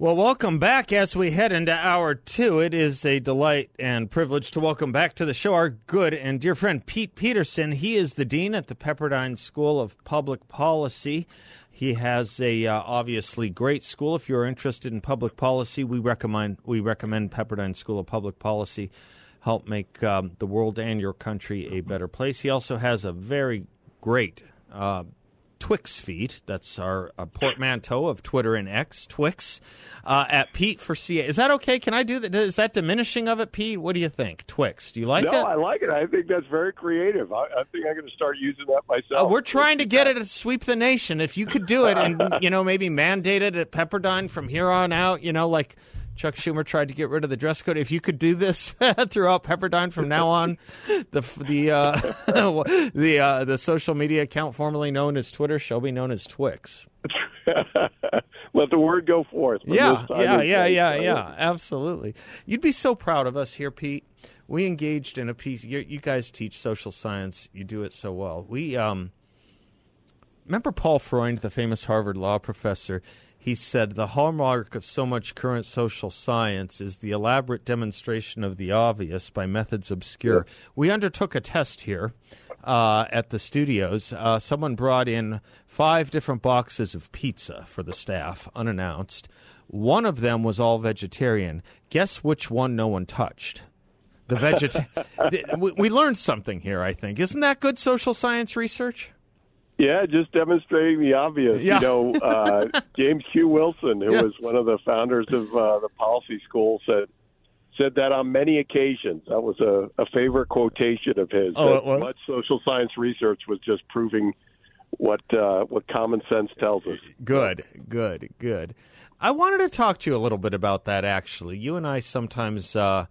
Well, welcome back as we head into hour two. It is a delight and privilege to welcome back to the show our good and dear friend Pete Peterson. He is the dean at the Pepperdine School of Public Policy. He has a uh, obviously great school. If you're interested in public policy, we recommend we recommend Pepperdine School of Public Policy. Help make um, the world and your country a better place. He also has a very great uh, Twix feed. That's our uh, portmanteau of Twitter and X, Twix, uh, at Pete for CA. Is that okay? Can I do that? Is that diminishing of it, Pete? What do you think? Twix. Do you like no, it? No, I like it. I think that's very creative. I, I think I'm going to start using that myself. Uh, we're trying to get it to sweep the nation. If you could do it and, you know, maybe mandate it at Pepperdine from here on out, you know, like – Chuck Schumer tried to get rid of the dress code. If you could do this throughout Pepperdine from now on, the the uh, the uh, the social media account formerly known as Twitter shall be known as Twix. Let the word go forth. Yeah, yeah, yeah, yeah, yeah. Absolutely. You'd be so proud of us here, Pete. We engaged in a piece. You, you guys teach social science. You do it so well. We um, remember Paul Freund, the famous Harvard law professor he said the hallmark of so much current social science is the elaborate demonstration of the obvious by methods obscure. Yeah. We undertook a test here uh, at the studios. Uh, someone brought in five different boxes of pizza for the staff, unannounced. One of them was all vegetarian. Guess which one no one touched? The veget. we, we learned something here. I think isn't that good social science research? Yeah, just demonstrating the obvious. Yeah. You know, uh, James Q. Wilson, who yes. was one of the founders of uh, the policy school, said said that on many occasions. That was a, a favorite quotation of his. Oh, it was? Much social science research was just proving what uh, what common sense tells us. Good, good, good. I wanted to talk to you a little bit about that. Actually, you and I sometimes. Uh,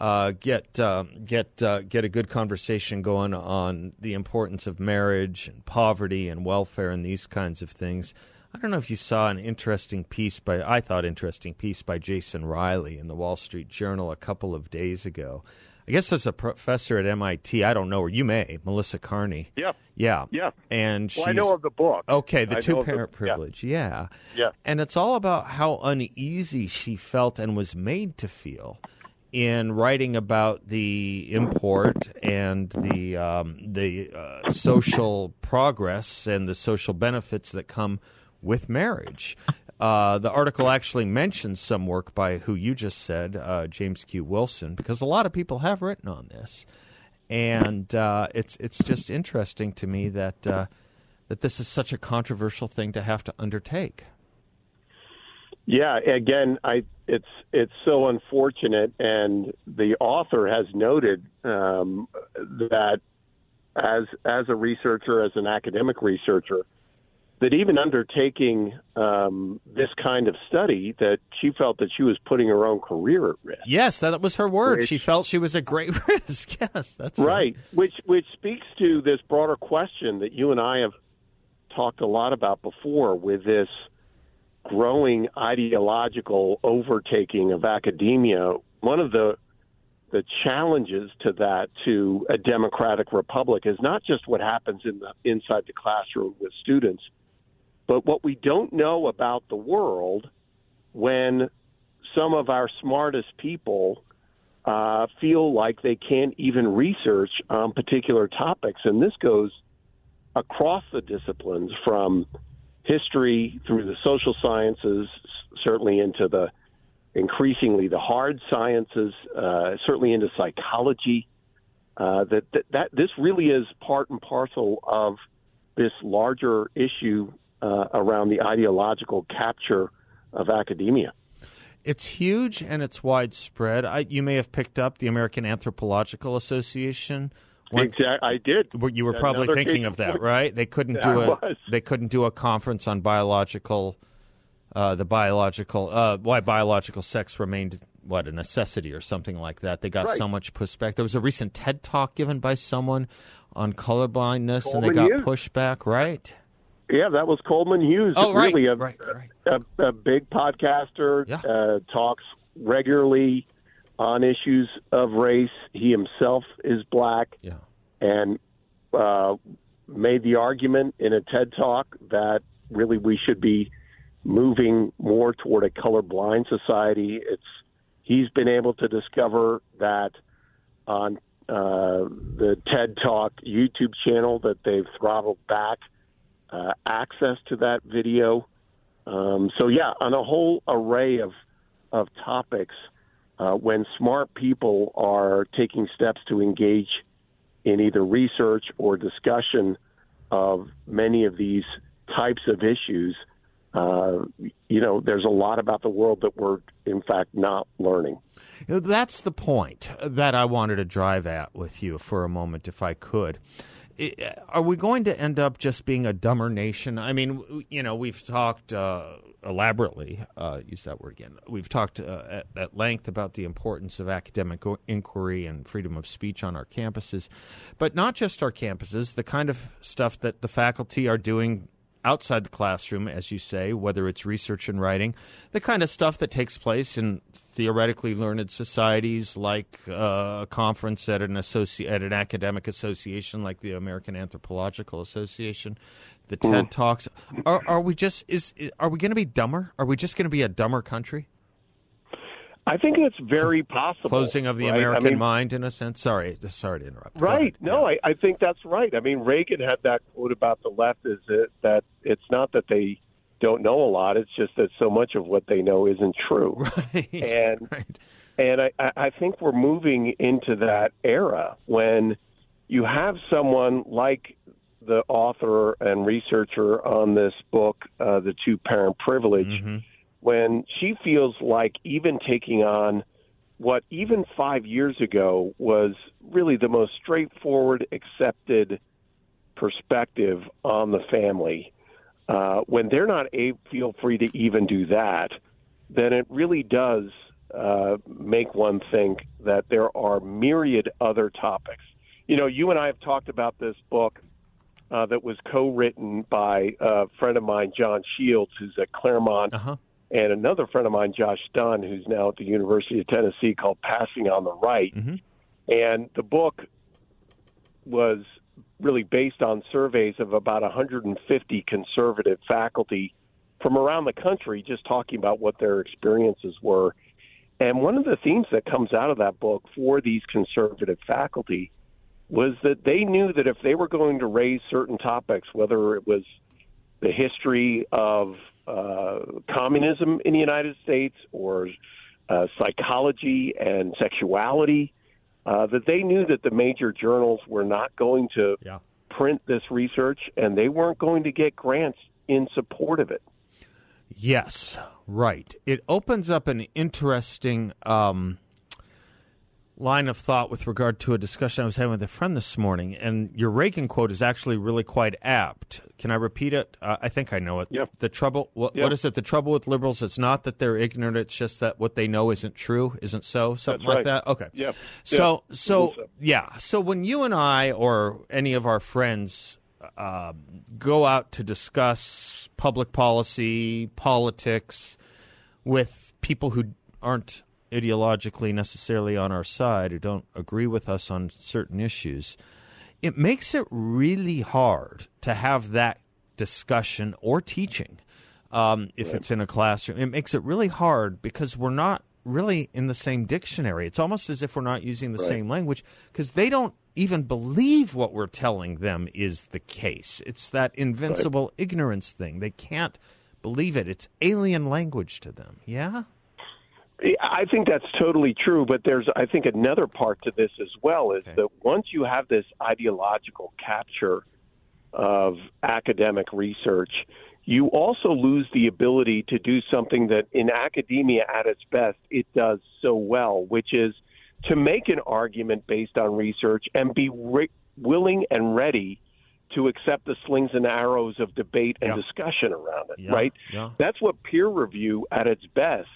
uh, get uh, get uh, get a good conversation going on the importance of marriage and poverty and welfare and these kinds of things. I don't know if you saw an interesting piece by I thought interesting piece by Jason Riley in the Wall Street Journal a couple of days ago. I guess as a professor at MIT, I don't know, or you may, Melissa Kearney. Yeah. Yeah. Yeah. And well, I know of the book. Okay, the two parent the, privilege. Yeah. yeah. Yeah. And it's all about how uneasy she felt and was made to feel in writing about the import and the um, the uh, social progress and the social benefits that come with marriage. Uh, the article actually mentions some work by who you just said, uh, James Q. Wilson, because a lot of people have written on this, and uh, it's it's just interesting to me that uh, that this is such a controversial thing to have to undertake. Yeah, again, I it's it's so unfortunate, and the author has noted um, that as as a researcher, as an academic researcher, that even undertaking um, this kind of study, that she felt that she was putting her own career at risk. Yes, that was her word. Which, she felt she was at great risk. yes, that's right. right. Which which speaks to this broader question that you and I have talked a lot about before with this growing ideological overtaking of academia, one of the the challenges to that to a democratic republic is not just what happens in the inside the classroom with students, but what we don't know about the world when some of our smartest people uh, feel like they can't even research on particular topics, and this goes across the disciplines from history through the social sciences, certainly into the increasingly the hard sciences, uh, certainly into psychology. Uh, that, that that this really is part and parcel of this larger issue uh, around the ideological capture of academia. It's huge and it's widespread. I, you may have picked up the American Anthropological Association Exactly, I did. You were probably Another thinking of that, right? They couldn't do a was. they couldn't do a conference on biological, uh, the biological uh, why biological sex remained what a necessity or something like that. They got Right. so much pushback. There was a recent TED talk given by someone on colorblindness, and they got Hughes. pushback. Right? Yeah, that was Coleman Hughes. Oh, right, really a, right, right. a, a big podcaster. Yeah. Uh, talks regularly on issues of race. He himself is black. Yeah. and uh, made the argument in a TED talk that really we should be moving more toward a colorblind society. It's he's been able to discover that on uh, the TED Talk YouTube channel that they've throttled back uh, access to that video. Um, so yeah, on a whole array of of topics, uh, when smart people are taking steps to engage in either research or discussion of many of these types of issues, uh, you know, there's a lot about the world that we're in fact not learning. That's the point that I wanted to drive at with you for a moment, if I could. Are we going to end up just being a dumber nation? I mean, you know, we've talked uh, elaborately, uh, use that word again. We've talked uh, at, at length about the importance of academic inquiry and freedom of speech on our campuses, but not just our campuses, the kind of stuff that the faculty are doing outside the classroom, as you say, whether it's research and writing, the kind of stuff that takes place in theoretically learned societies like uh, a conference at an associ- at an academic association like the American Anthropological Association, the TED Talks. Are, are we just is are we going to be dumber? Are we just going to be a dumber country? I think it's very possible. Closing of the right? I American mean, mind, in a sense. Sorry, sorry to interrupt. Right. No, Yeah. I, I think that's right. I mean, Reagan had that quote about the left is that, that it's not that they don't know a lot, it's just that so much of what they know isn't true. right. And right. and I, I I think we're moving into that era when you have someone like the author and researcher on this book, uh, The Two Parent Privilege, Mm-hmm. When she feels like even taking on what even five years ago was really the most straightforward, accepted perspective on the family, uh, when they're not a- feel free to even do that, then it really does uh, make one think that there are myriad other topics. You know, you and I have talked about this book uh, that was co-written by a friend of mine, John Shields, who's at Claremont, Uh-huh. And another friend of mine, Josh Dunn, who's now at the University of Tennessee, called "Passing on the Right." Mm-hmm. And the book was really based on surveys of about 150 conservative faculty from around the country, just talking about what their experiences were. And one of the themes that comes out of that book for these conservative faculty was that they knew that if they were going to raise certain topics, whether it was the history of uh, communism in the United States or uh, psychology and sexuality, uh, that they knew that the major journals were not going to Yeah. print this research and they weren't going to get grants in support of it. Yes, right. It opens up an interesting um, line of thought with regard to a discussion I was having with a friend this morning. And your Reagan quote is actually really quite apt. Can I repeat it? Uh, I think I know it. Yep. The trouble. What, Yep. what is it? The trouble with liberals? It's not that they're ignorant. It's just that what they know isn't true. Isn't so? Something like that. Okay. Yep. So Yep. so so. yeah. So when you and I or any of our friends uh, go out to discuss public policy, politics with people who aren't ideologically necessarily on our side, who don't agree with us on certain issues, it makes it really hard to have that discussion or teaching um, if it's in a classroom. It makes it really hard because we're not really in the same dictionary. It's almost as if we're not using the same language because they don't even believe what we're telling them is the case. It's that invincible ignorance thing. They can't believe it. It's alien language to them. Yeah? I think that's totally true, but there's I think another part to this as well is Okay. that once you have this ideological capture of academic research, you also lose the ability to do something that in academia at its best it does so well, which is to make an argument based on research and be re- willing and ready to accept the slings and arrows of debate and Yeah. discussion around it, Yeah, right? yeah. That's what peer review at its best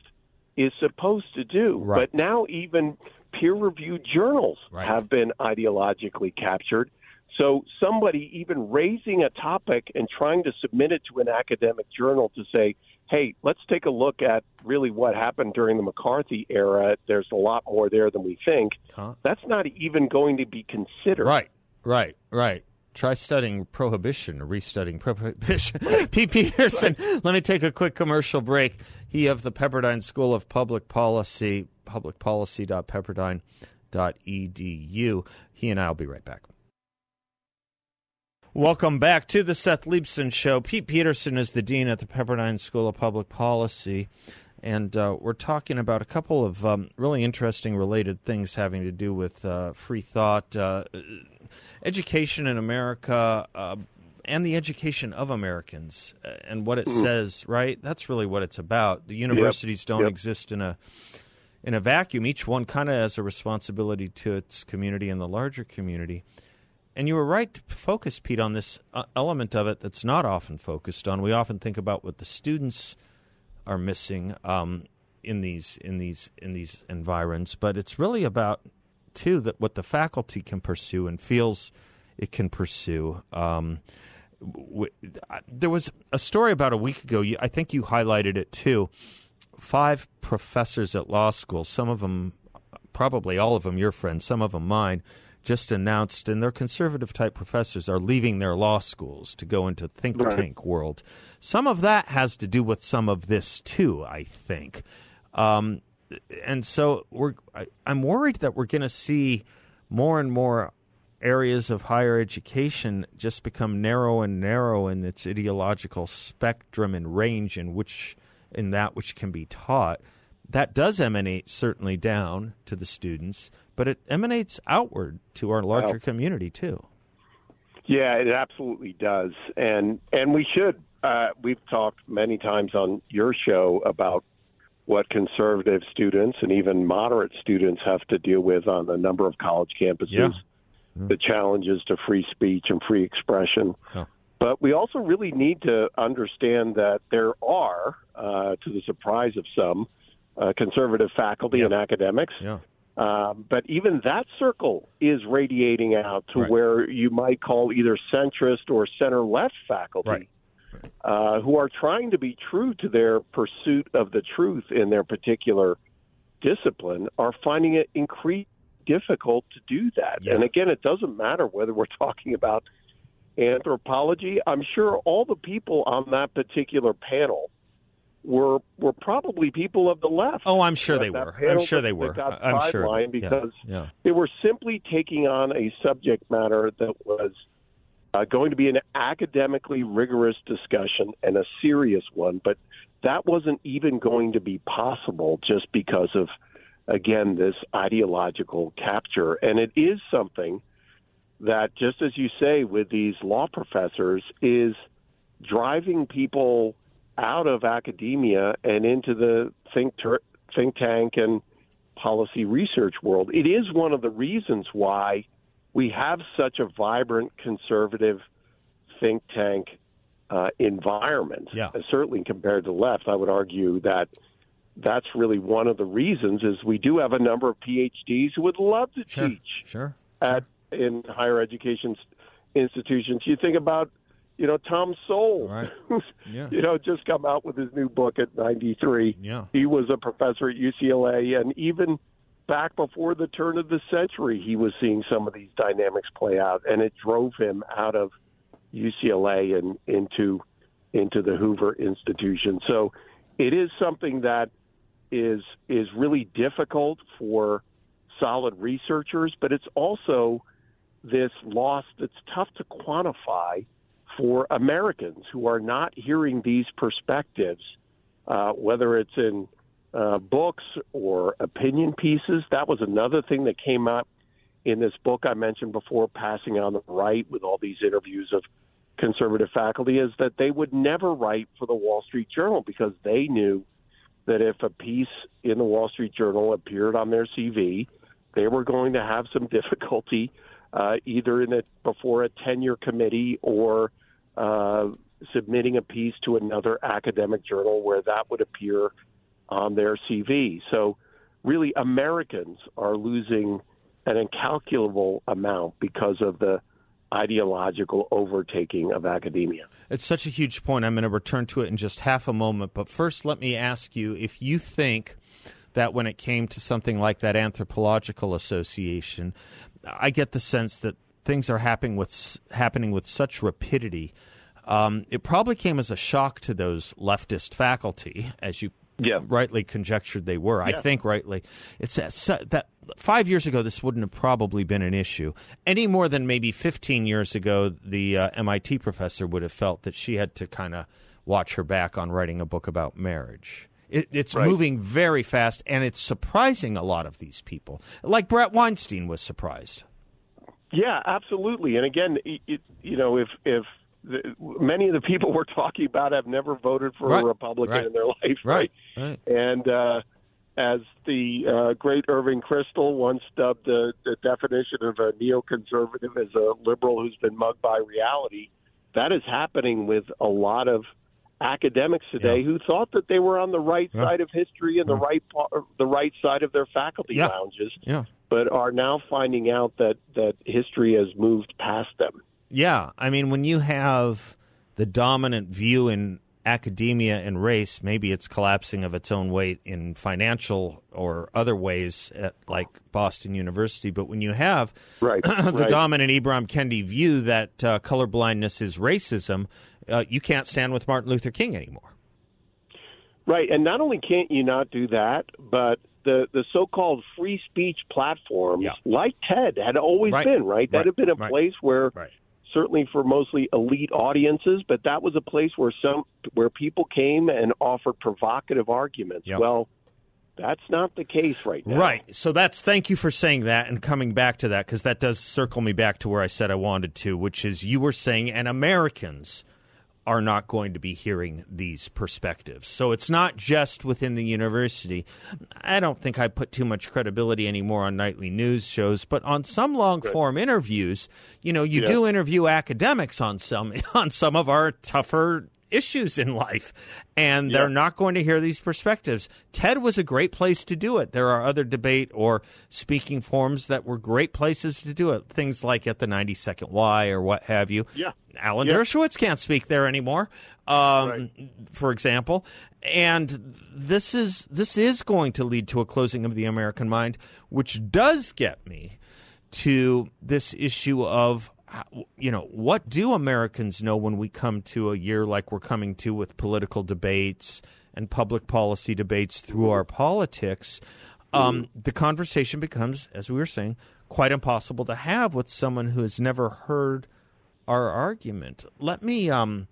is supposed to do. Right. But now even peer reviewed journals Right. have been ideologically captured. So somebody even raising a topic and trying to submit it to an academic journal to say, hey, let's take a look at really what happened during the McCarthy era. There's a lot more there than we think. Huh? That's not even going to be considered. Right, right, right. Try studying prohibition or restudying prohibition. Pete Peterson, let me take a quick commercial break. He of the Pepperdine School of Public Policy, publicpolicy.pepperdine.edu. He and I will be right back. Welcome back to the Seth Leibsohn Show. Pete Peterson is the dean at the Pepperdine School of Public Policy, and uh, we're talking about a couple of um, really interesting related things having to do with uh, free thought, uh, education in America, uh, and the education of Americans, uh, and what it says. Right, that's really what it's about. The universities don't Yep. exist in a in a vacuum. Each one kind of has a responsibility to its community and the larger community. And you were right to focus, Pete, on this uh, element of it that's not often focused on. We often think about what the students are missing um, in these in these in these environs, but it's really about too that what the faculty can pursue and feels it can pursue. Um, w- there was a story about a week ago. You, I think you highlighted it too. Five professors at law school, some of them, probably all of them your friends, some of them mine, just announced, and they're conservative type professors are leaving their law schools to go into think Right. tank world. Some of that has to do with some of this too, I think. Um, and so we're I, I'm worried that we're going to see more and more areas of higher education just become narrow and narrow in its ideological spectrum and range in which in that which can be taught. That does emanate certainly down to the students, but it emanates outward to our larger community too. Yeah, it absolutely does, and and we should. Uh, we've talked many times on your show about what conservative students and even moderate students have to deal with on a number of college campuses. Yeah. The challenges to free speech and free expression. Yeah. But we also really need to understand that there are, uh, to the surprise of some, uh, conservative faculty Yeah. and academics Yeah. um, but even that circle is radiating out to Right. where you might call either centrist or center left faculty Right. Uh, who are trying to be true to their pursuit of the truth in their particular discipline are finding it increasingly difficult to do that. Yeah. And again, it doesn't matter whether we're talking about anthropology. I'm sure all the people on that particular panel were were probably people of the left. Oh, I'm sure they were. I'm sure they were. I'm sure. sidelined Yeah. because yeah. they were simply taking on a subject matter that was uh, going to be an academically rigorous discussion and a serious one, but that wasn't even going to be possible just because of, again, this ideological capture. And it is something that, just as you say, with these law professors, is driving people out of academia and into the think ter- think tank and policy research world. It is one of the reasons why we have such a vibrant conservative think tank uh, environment. Yeah. Uh, certainly compared to the left, I would argue that that's really one of the reasons is we do have a number of PhDs who would love to Sure. teach Sure. at in higher education institutions. You think about, you know, Tom Sowell, Right. Yeah. you know just come out with his new book at 93. Yeah. He was a professor at UCLA, and even back before the turn of the century, he was seeing some of these dynamics play out, and it drove him out of UCLA and into into the Hoover Institution. So it is something that is is really difficult for solid researchers, but it's also this loss that's tough to quantify for Americans who are not hearing these perspectives, uh, whether it's in uh, books or opinion pieces. That was another thing that came up in this book I mentioned before, Passing on the Right, with all these interviews of conservative faculty, is that they would never write for the Wall Street Journal because they knew that if a piece in the Wall Street Journal appeared on their CV, they were going to have some difficulty uh, either in it before a tenure committee or uh, submitting a piece to another academic journal where that would appear on their CV. So, really, Americans are losing an incalculable amount because of the ideological overtaking of academia. It's such a huge point. I'm going to return to it in just half a moment. But first, let me ask you if you think that when it came to something like that anthropological association, I get the sense that things are happening with happening with such rapidity. Um, it probably came as a shock to those leftist faculty, as you yeah. rightly conjectured they were. Yeah. I think rightly. It's that, that five years ago this wouldn't have probably been an issue any more than maybe 15 years ago the uh, MIT professor would have felt that she had to kind of watch her back on writing a book about marriage. It, it's right. moving very fast, and it's surprising a lot of these people. Like Bret Weinstein was surprised. Yeah, absolutely. And again, it, you know, if if the, many of the people we're talking about have never voted for right. a Republican right. in their life, right? right. And uh, as the uh, great Irving Kristol once dubbed the, the definition of a neoconservative as a liberal who's been mugged by reality, that is happening with a lot of academics today yeah. who thought that they were on the right yeah. side of history and the yeah. right the right side of their faculty lounges, yeah. but are now finding out that that history has moved past them. Yeah, I mean, when you have the dominant view in academia and race, maybe it's collapsing of its own weight in financial or other ways, at, like Boston University. But when you have right, the right. dominant Ibram Kendi view that uh, colorblindness is racism, uh, you can't stand with Martin Luther King anymore. Right, and not only can't you not do that, but the the so-called free speech platforms, yeah. like TED, had always right. been right. That right. had been a right. place where certainly for mostly elite audiences, but that was a place where some where people came and offered provocative arguments. Yep. Well, that's not the case right now. Right. So that's thank you for saying that and coming back to that because that does circle me back to where I said I wanted to, which is you were saying and Americans are not going to be hearing these perspectives. So it's not just within the university. I don't think I put too much credibility anymore on nightly news shows, but on some long form interviews, you know, you Yeah. do interview academics on some on some of our tougher issues in life and they're Yeah. not going to hear these perspectives. TED was a great place to do it. There are other debate or speaking forums that were great places to do it. Things like at the 92nd Y or what have you. Yeah. Alan Yeah. Dershowitz can't speak there anymore, um, Right. for example. And this is this is going to lead to a closing of the American mind, which does get me to this issue of you know what do Americans know when we come to a year like we're coming to with political debates and public policy debates through our politics. Um, the conversation becomes, as we were saying, quite impossible to have with someone who has never heard our argument. Let me um,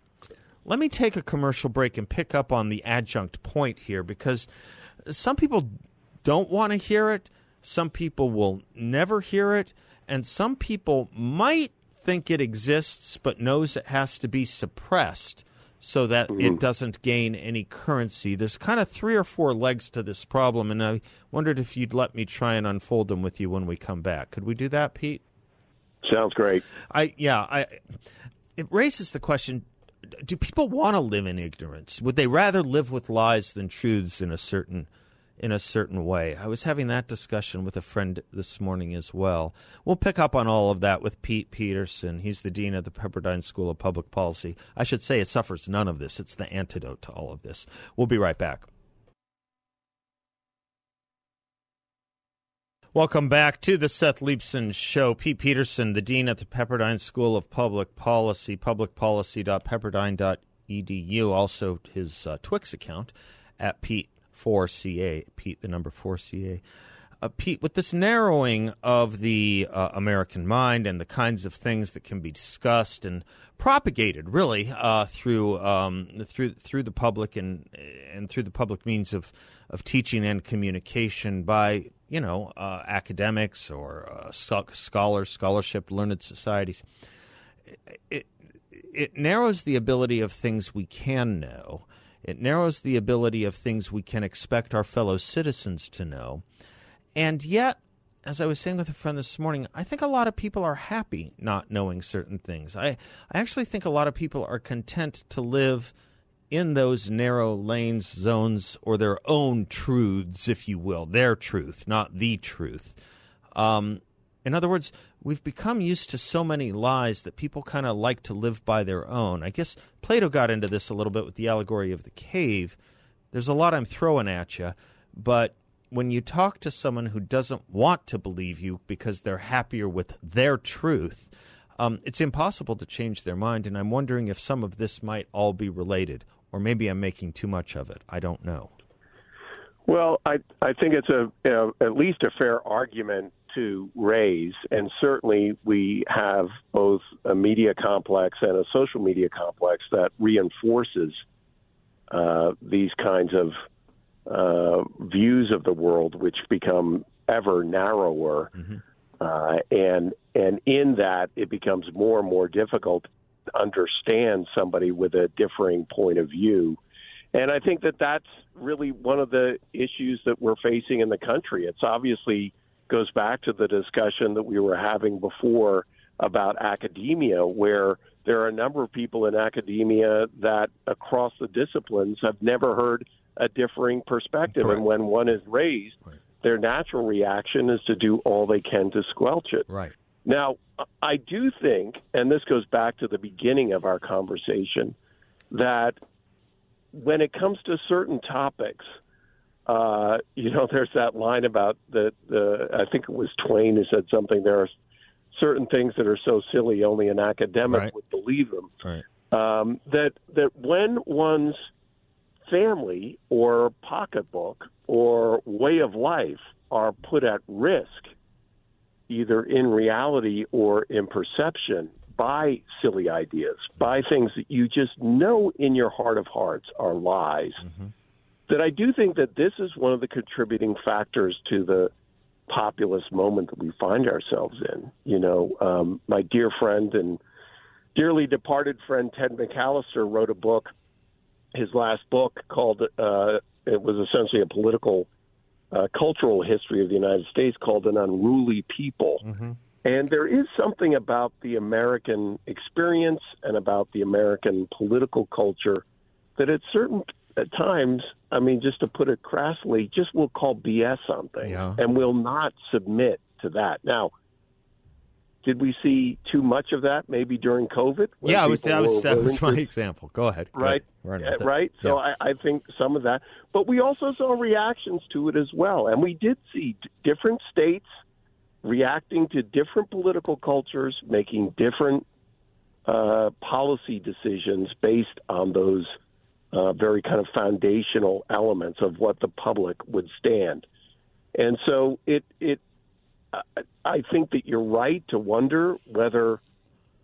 let me take a commercial break and pick up on the adjunct point here because some people don't want to hear it, some people will never hear it, and some people might think it exists but knows it has to be suppressed so that it mm-hmm. doesn't gain any currency. There's kind of three or four legs to this problem, and I wondered if you'd let me try and unfold them with you when we come back. Could we do that, Pete? Sounds great. I yeah, I it raises the question do people want to live in ignorance? Would they rather live with lies than truths in a certain in a certain way? I was having that discussion with a friend this morning as well. We'll pick up on all of that with Pete Peterson. He's the dean of the Pepperdine School of Public Policy. I should say it suffers none of this. It's the antidote to all of this. We'll be right back. Welcome back to the Seth Leibsohn Show. Pete Peterson, the Dean at the Pepperdine School of Public Policy, publicpolicy.pepperdine.edu. Also, his uh, Twix account at Pete4CA, Pete, the number 4CA. Uh, Pete, with this narrowing of the uh, American mind and the kinds of things that can be discussed and propagated, really, uh, through um, through through the public and and through the public means of of teaching and communication by you know uh, academics or uh, scholars, scholarship, learned societies, it it narrows the ability of things we can know. It narrows the ability of things we can expect our fellow citizens to know. And yet, as I was saying with a friend this morning, I think a lot of people are happy not knowing certain things. I, I actually think a lot of people are content to live in those narrow lanes, zones, or their own truths, if you will, their truth, not the truth. Um, in other words, we've become used to so many lies that people kind of like to live by their own. I guess Plato got into this a little bit with the allegory of the cave. There's a lot I'm throwing at you, but when you talk to someone who doesn't want to believe you because they're happier with their truth, um, it's impossible to change their mind. And I'm wondering if some of this might all be related, or maybe I'm making too much of it. I don't know. Well, I I think it's a know, at least a fair argument to raise, and certainly we have both a media complex and a social media complex that reinforces uh, these kinds of uh, views of the world, which become ever narrower, mm-hmm. uh, and and in that it becomes more and more difficult to understand somebody with a differing point of view. And I think that that's really one of the issues that we're facing in the country. It's obviously goes back to the discussion that we were having before about academia, where there are a number of people in academia that across the disciplines have never heard a differing perspective. Correct. And when one is raised, right. their natural reaction is to do all they can to squelch it. Right. Now, I do think, and this goes back to the beginning of our conversation, that when it comes to certain topics, uh, you know, there's that line about the, the, I think it was Twain who said something, there are certain things that are so silly only an academic right. would believe them. Right. Um, that, that when one's family or pocketbook or way of life are put at risk, either in reality or in perception, by silly ideas, by things that you just know in your heart of hearts are lies. Mm-hmm. That I do think that this is one of the contributing factors to the populist moment that we find ourselves in. You know, um, my dear friend and dearly departed friend Ted McAllister wrote a book his last book called uh, it was essentially a political uh, cultural history of the United States called an unruly people. Mm-hmm. And there is something about the American experience and about the American political culture that at certain at times, I mean, just to put it crassly, just will call BS on things yeah. and will not submit to that. Now, did we see too much of that maybe during COVID? Yeah, was, that was that was my to, example. Go ahead. Go right, ahead. right. So yeah. I, I think some of that, but we also saw reactions to it as well, and we did see different states reacting to different political cultures, making different uh, policy decisions based on those uh, very kind of foundational elements of what the public would stand. And so it it I think that you're right to wonder whether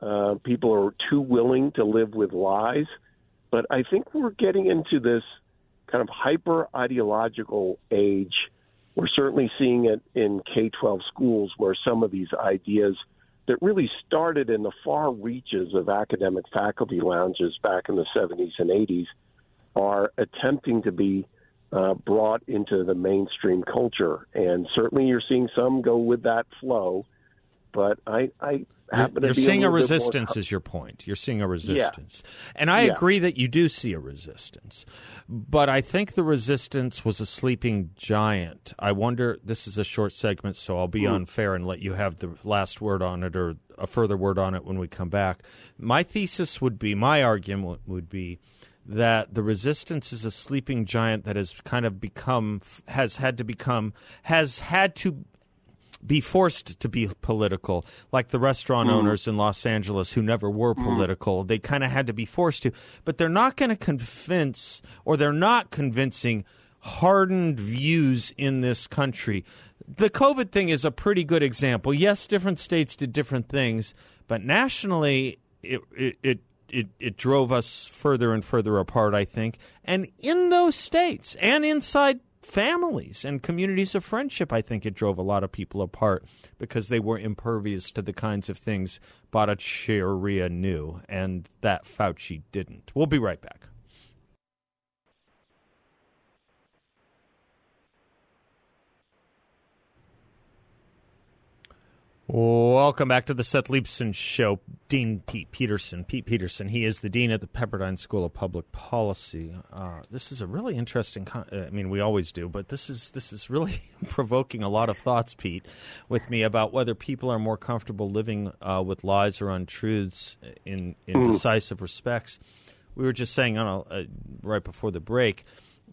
uh, people are too willing to live with lies. But I think we're getting into this kind of hyper ideological age. We're certainly seeing it in K 12 schools where some of these ideas that really started in the far reaches of academic faculty lounges back in the 70s and 80s are attempting to be uh, brought into the mainstream culture. And certainly you're seeing some go with that flow. But I, I happen you're, to you're seeing a, a resistance, more... is your point. You're seeing a resistance. Yeah. And I yeah. agree that you do see a resistance. But I think the resistance was a sleeping giant. I wonder, this is a short segment, so I'll be mm. unfair and let you have the last word on it or a further word on it when we come back. My thesis would be, my argument would be, that the resistance is a sleeping giant that has kind of become has had to become has had to be forced to be political, like the restaurant mm. owners in Los Angeles who never were mm. political. Mm. They kind of had to be forced to, but they're not going to convince, or they're not convincing hardened views in this country. The COVID thing is a pretty good example. Yes, different states did different things, but nationally, it, it, it it, it drove us further and further apart, I think. And in those states and inside families and communities of friendship, I think it drove a lot of people apart because they were impervious to the kinds of things Bhattacharya knew and that Fauci didn't. We'll be right back. Welcome back to the Seth Leibsohn Show. Dean Pete Peterson. Pete Peterson. He is the dean at the Pepperdine School of Public Policy. Uh, this is a really interesting. Con- I mean, we always do, but this is this is really provoking a lot of thoughts, Pete, with me about whether people are more comfortable living uh, with lies or untruths in in mm. decisive respects. We were just saying, don't know, uh, right before the break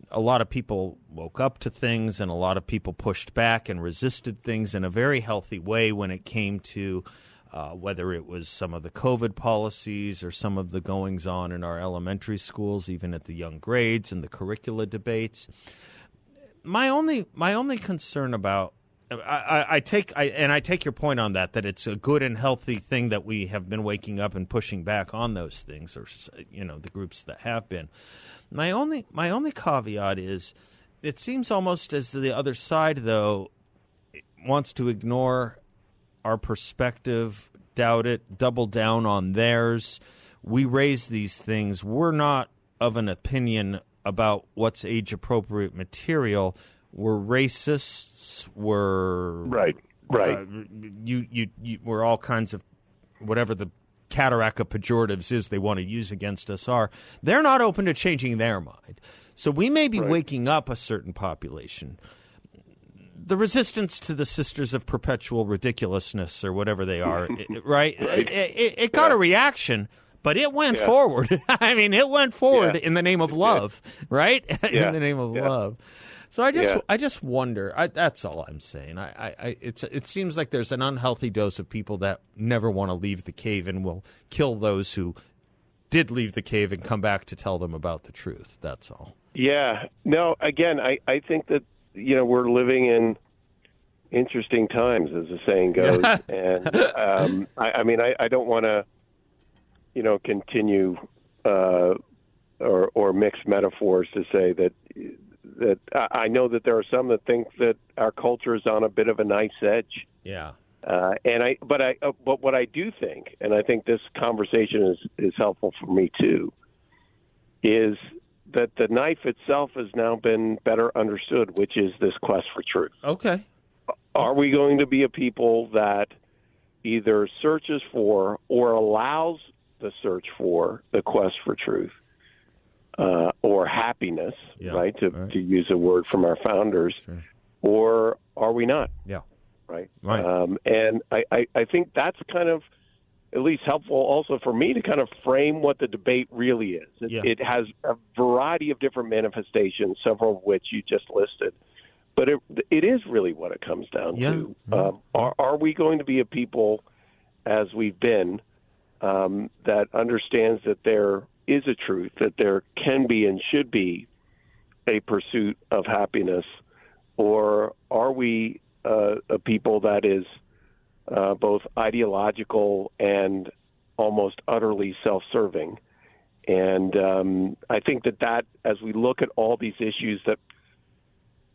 a lot of people woke up to things and a lot of people pushed back and resisted things in a very healthy way when it came to uh, whether it was some of the COVID policies or some of the goings on in our elementary schools, even at the young grades and the curricula debates. My only my only concern about I, I, take I, and I take your point on that that it's a good and healthy thing that we have been waking up and pushing back on those things, or you know the groups that have been. My only my only caveat is it seems almost as the other side though wants to ignore our perspective, doubt it, double down on theirs. We raise these things. We're not of an opinion about what's age appropriate material. We're racists. We're right, right. Uh, you, you, you, we're all kinds of whatever the cataract of pejoratives is they want to use against us are, they're not open to changing their mind. So we may be right. waking up a certain population. The resistance to the Sisters of Perpetual Ridiculousness or whatever they are, right? right? It, it, it got yeah. a reaction, but it went yeah. forward. I mean, it went forward yeah. in the name of love, right? in the name of love. So I just yeah. I just wonder. I, that's all I'm saying. I, I, I, it's it seems like there's an unhealthy dose of people that never want to leave the cave and will kill those who did leave the cave and come back to tell them about the truth. That's all. Yeah. No. Again, I I think that you know we're living in interesting times, as the saying goes, and um, I, I mean I, I don't want to you know continue. Uh, or, or mixed metaphors to say that that I know that there are some that think that our culture is on a bit of a nice edge. Yeah. Uh, and I, but I, uh, but what I do think, and I think this conversation is is helpful for me too, is that the knife itself has now been better understood, which is this quest for truth. Okay. Are we going to be a people that either searches for or allows the search for the quest for truth? Uh, or happiness, yeah, right? To right. to use a word from our founders, sure. or are we not? Yeah, right. Right. Um, and I, I I think that's kind of at least helpful also for me to kind of frame what the debate really is. It, yeah. it has a variety of different manifestations, several of which you just listed. But it, it is really what it comes down yeah. to. Um, are, are we going to be a people, as we've been, um, that understands that there is a truth that there can be and should be a pursuit of happiness, or are we uh, a people that is uh, both ideological and almost utterly self-serving? And um, I think that that, as we look at all these issues that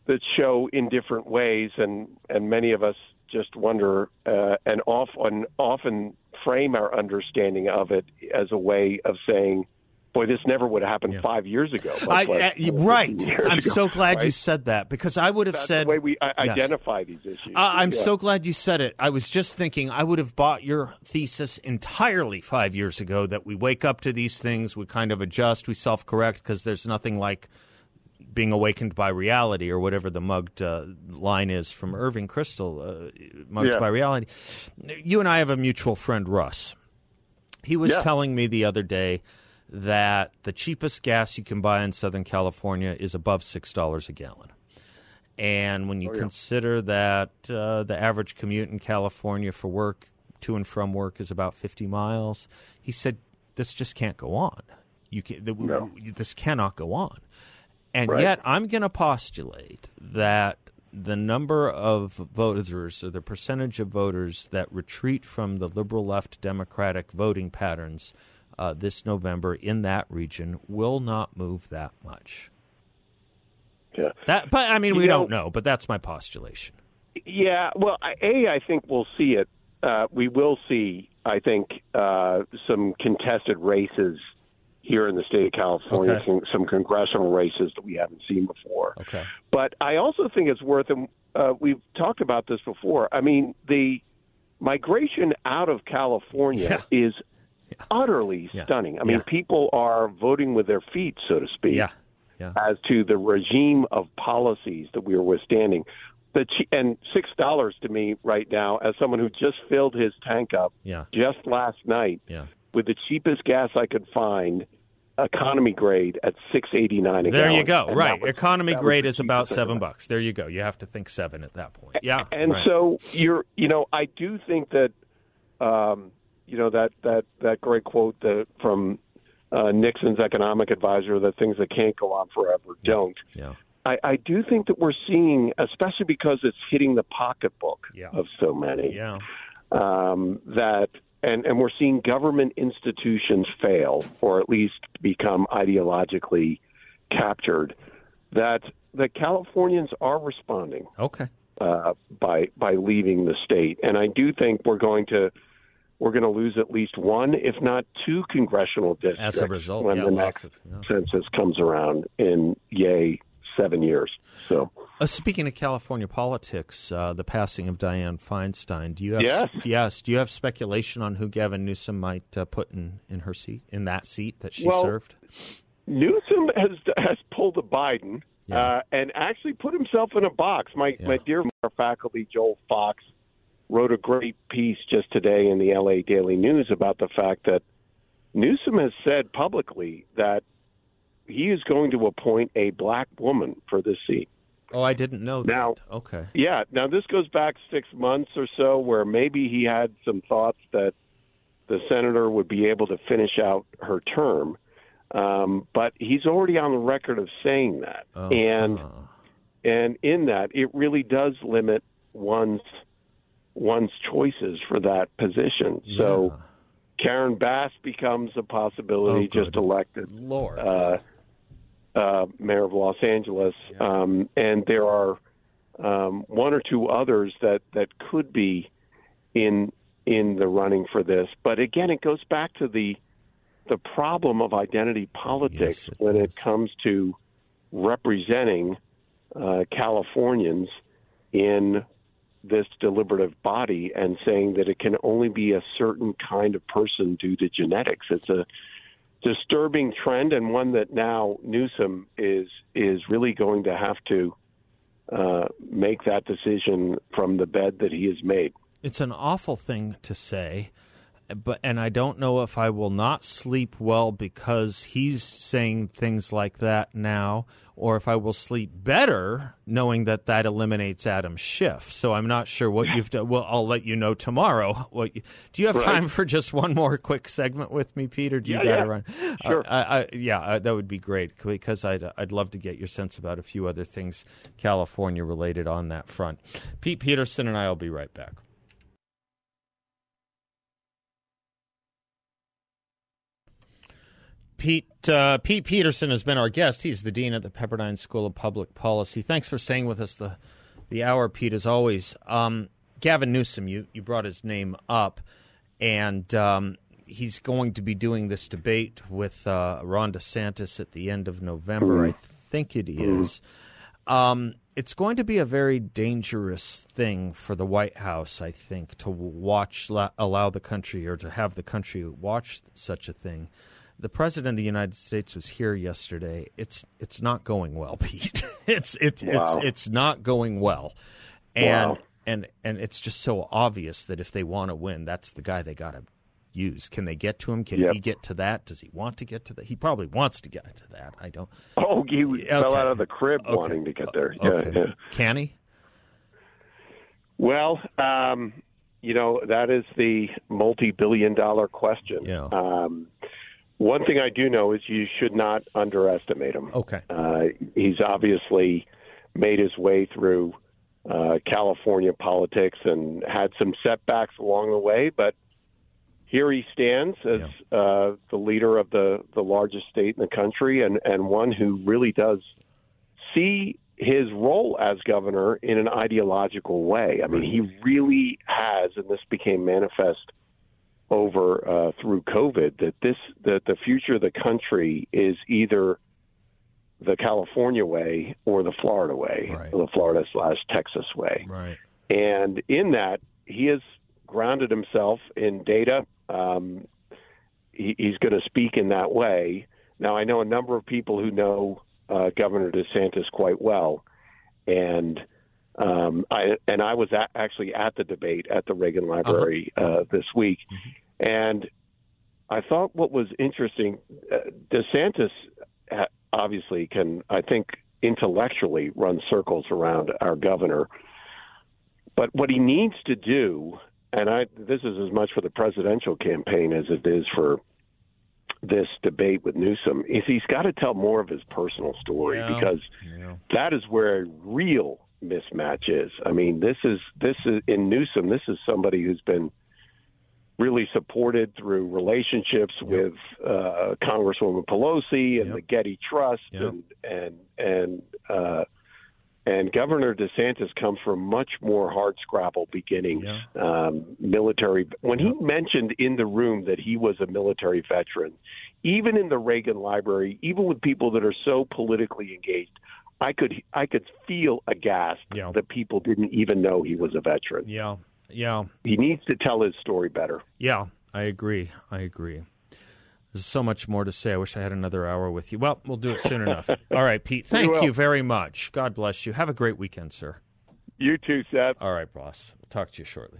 that show in different ways, and and many of us just wonder uh, and often often frame our understanding of it as a way of saying boy, this never would have happened yeah. five years ago. I, like, uh, right. I'm ago, so glad right? you said that because I would have That's said the way we identify these issues. Uh, I'm yeah. so glad you said it. I was just thinking I would have bought your thesis entirely five years ago that we wake up to these things, we kind of adjust, we self correct because there's nothing like being awakened by reality or whatever the mugged uh, line is from Irving Kristol, uh, mugged yeah. by reality. You and I have a mutual friend, Russ. He was telling me the other day that the cheapest gas you can buy in Southern California is above $6 a gallon. And when you oh, yeah. consider that uh, the average commute in California for work, to and from work, is about 50 miles, he said, this just can't go on. You can, the, no. This cannot go on. And right. yet, I'm going to postulate that the number of voters or the percentage of voters that retreat from the liberal left Democratic voting patterns – uh, this November in that region will not move that much. Yeah. That, but I mean, you we know, don't know, but that's my postulation. Yeah. Well, a I think we'll see it. Uh, we will see. I think uh, some contested races here in the state of California, okay. some, some, congressional races that we haven't seen before. Okay. But I also think it's worth, and uh, we've talked about this before. I mean, the migration out of California is utterly Yeah. stunning. I mean, Yeah. people are voting with their feet, so to speak, Yeah. Yeah. as to the regime of policies that we are withstanding. The and six dollars to me right now, as someone who just filled his tank up Yeah. just last night Yeah. with the cheapest gas I could find, economy grade at six eighty nine There gallon. you go. And Right. was- Economy grade is about seven bucks. There you go. You have to think seven at that point. Yeah. and right. so you're you know i do think that um you know that that that great quote that from uh, nixon's economic advisor that things that can't go on forever don't Yeah. I, I do think that we're seeing especially because it's hitting the pocketbook Yeah. of so many Yeah. um, that and, and we're seeing government institutions fail or at least become ideologically captured that the Californians are responding Okay. uh, by by leaving the state. And I do think we're going to we're going to lose at least one, if not two, congressional districts As a result, when yeah, the next of- yeah. census comes around in yay seven years. So Uh, speaking of California politics, uh, the passing of Dianne Feinstein. Do you have Yes. yes? Do you have speculation on who Gavin Newsom might uh, put in, in her seat in that seat that she Well, served? Newsom has has pulled a Biden Yeah. uh, and actually put himself in a box. My Yeah. my dear faculty Joel Fox wrote a great piece just today in the LA Daily News about the fact that Newsom has said publicly that he is going to appoint a black woman for this seat. Oh, I didn't know that. Now- okay. Yeah, now this goes back six months or so, where maybe he had some thoughts that the senator would be able to finish out her term, um, but he's already on the record of saying that, Oh, and and in that, it really does limit one's one's choices for that position. So. Karen Bass becomes a possibility, Oh, just elected Lord. uh, uh, mayor of Los Angeles, um, and there are um, one or two others that that could be in in the running for this. But again, it goes back to the the problem of identity politics Yes, it when does. it comes to representing uh, Californians in this deliberative body and saying that it can only be a certain kind of person due to genetics. It's a disturbing trend and one that now Newsom is is really going to have to uh, make that decision from the bed that he has made. it's an awful thing to say but and I don't know if I will not sleep well because he's saying things like that now or if I will sleep better knowing that that eliminates Adam Schiff. So I'm not sure what you've done. Well, I'll let you know tomorrow. What you, do you have Right. time for just one more quick segment with me, Peter? Do you Yeah, got to yeah. run? Sure. Uh, I, I, yeah, uh, that would be great because I'd I'd love to get your sense about a few other things California related on that front. Pete Peterson and I will be right back. Pete uh, Pete Peterson has been our guest. He's the dean at the Pepperdine School of Public Policy. Thanks for staying with us the the hour, Pete, as always. Um, Gavin Newsom, you you brought his name up, and um, he's going to be doing this debate with uh, Ron DeSantis at the end of November. I think it is. Um, it's going to be a very dangerous thing for the White House, I think, to watch, allow the country or to have the country watch such a thing. The president of the United States was here yesterday. It's it's not going well, Pete. it's it's it's Wow. it's not going well, and Wow. and and it's just so obvious that if they want to win, that's the guy they got to use. Can they get to him? Can Yep. he get to that? Does he want to get to that? He probably wants to get to that. I don't. Oh, he Yeah, fell out of the crib Okay. wanting to get there. Yeah, yeah. Can he? Well, um, you know that is the multi-billion-dollar question. Yeah. Um, one thing I do know is you should not underestimate him. Okay. Uh, he's obviously made his way through uh, California politics and had some setbacks along the way, but here he stands as uh, the leader of the, the largest state in the country and, and one who really does see his role as governor in an ideological way. I mean, he really has, and this became manifest over uh, through COVID, that this that the future of the country is either the California way or the Florida way, Right. the Florida slash Texas way. Right. And in that, he has grounded himself in data. Um, he, he's going to speak in that way. Now, I know a number of people who know uh, Governor DeSantis quite well, and um, I and I was at, actually at the debate at the Reagan Library uh, this week, and I thought what was interesting, uh, DeSantis ha- obviously can, I think, intellectually run circles around our governor. But what he needs to do, and I, this is as much for the presidential campaign as it is for this debate with Newsom, is he's got to tell more of his personal story Yeah. because Yeah. that is where a real mismatch is. I mean, this is this is in Newsom. This is somebody who's been really supported through relationships with uh, Congresswoman Pelosi and Yep. the Getty Trust Yep. and and and uh, and Governor DeSantis comes from much more hard scrabble beginnings. Yeah. Um, military. When he mentioned in the room that he was a military veteran, even in the Reagan Library, even with people that are so politically engaged, I could I could feel aghast Yeah. that people didn't even know he was a veteran. Yeah. Yeah. He needs to tell his story better. Yeah, I agree. I agree. There's so much more to say. I wish I had another hour with you. Well, we'll do it soon enough. All right, Pete. Thank will. you very much. God bless you. Have a great weekend, sir. You too, Seth. All right, boss. We'll talk to you shortly.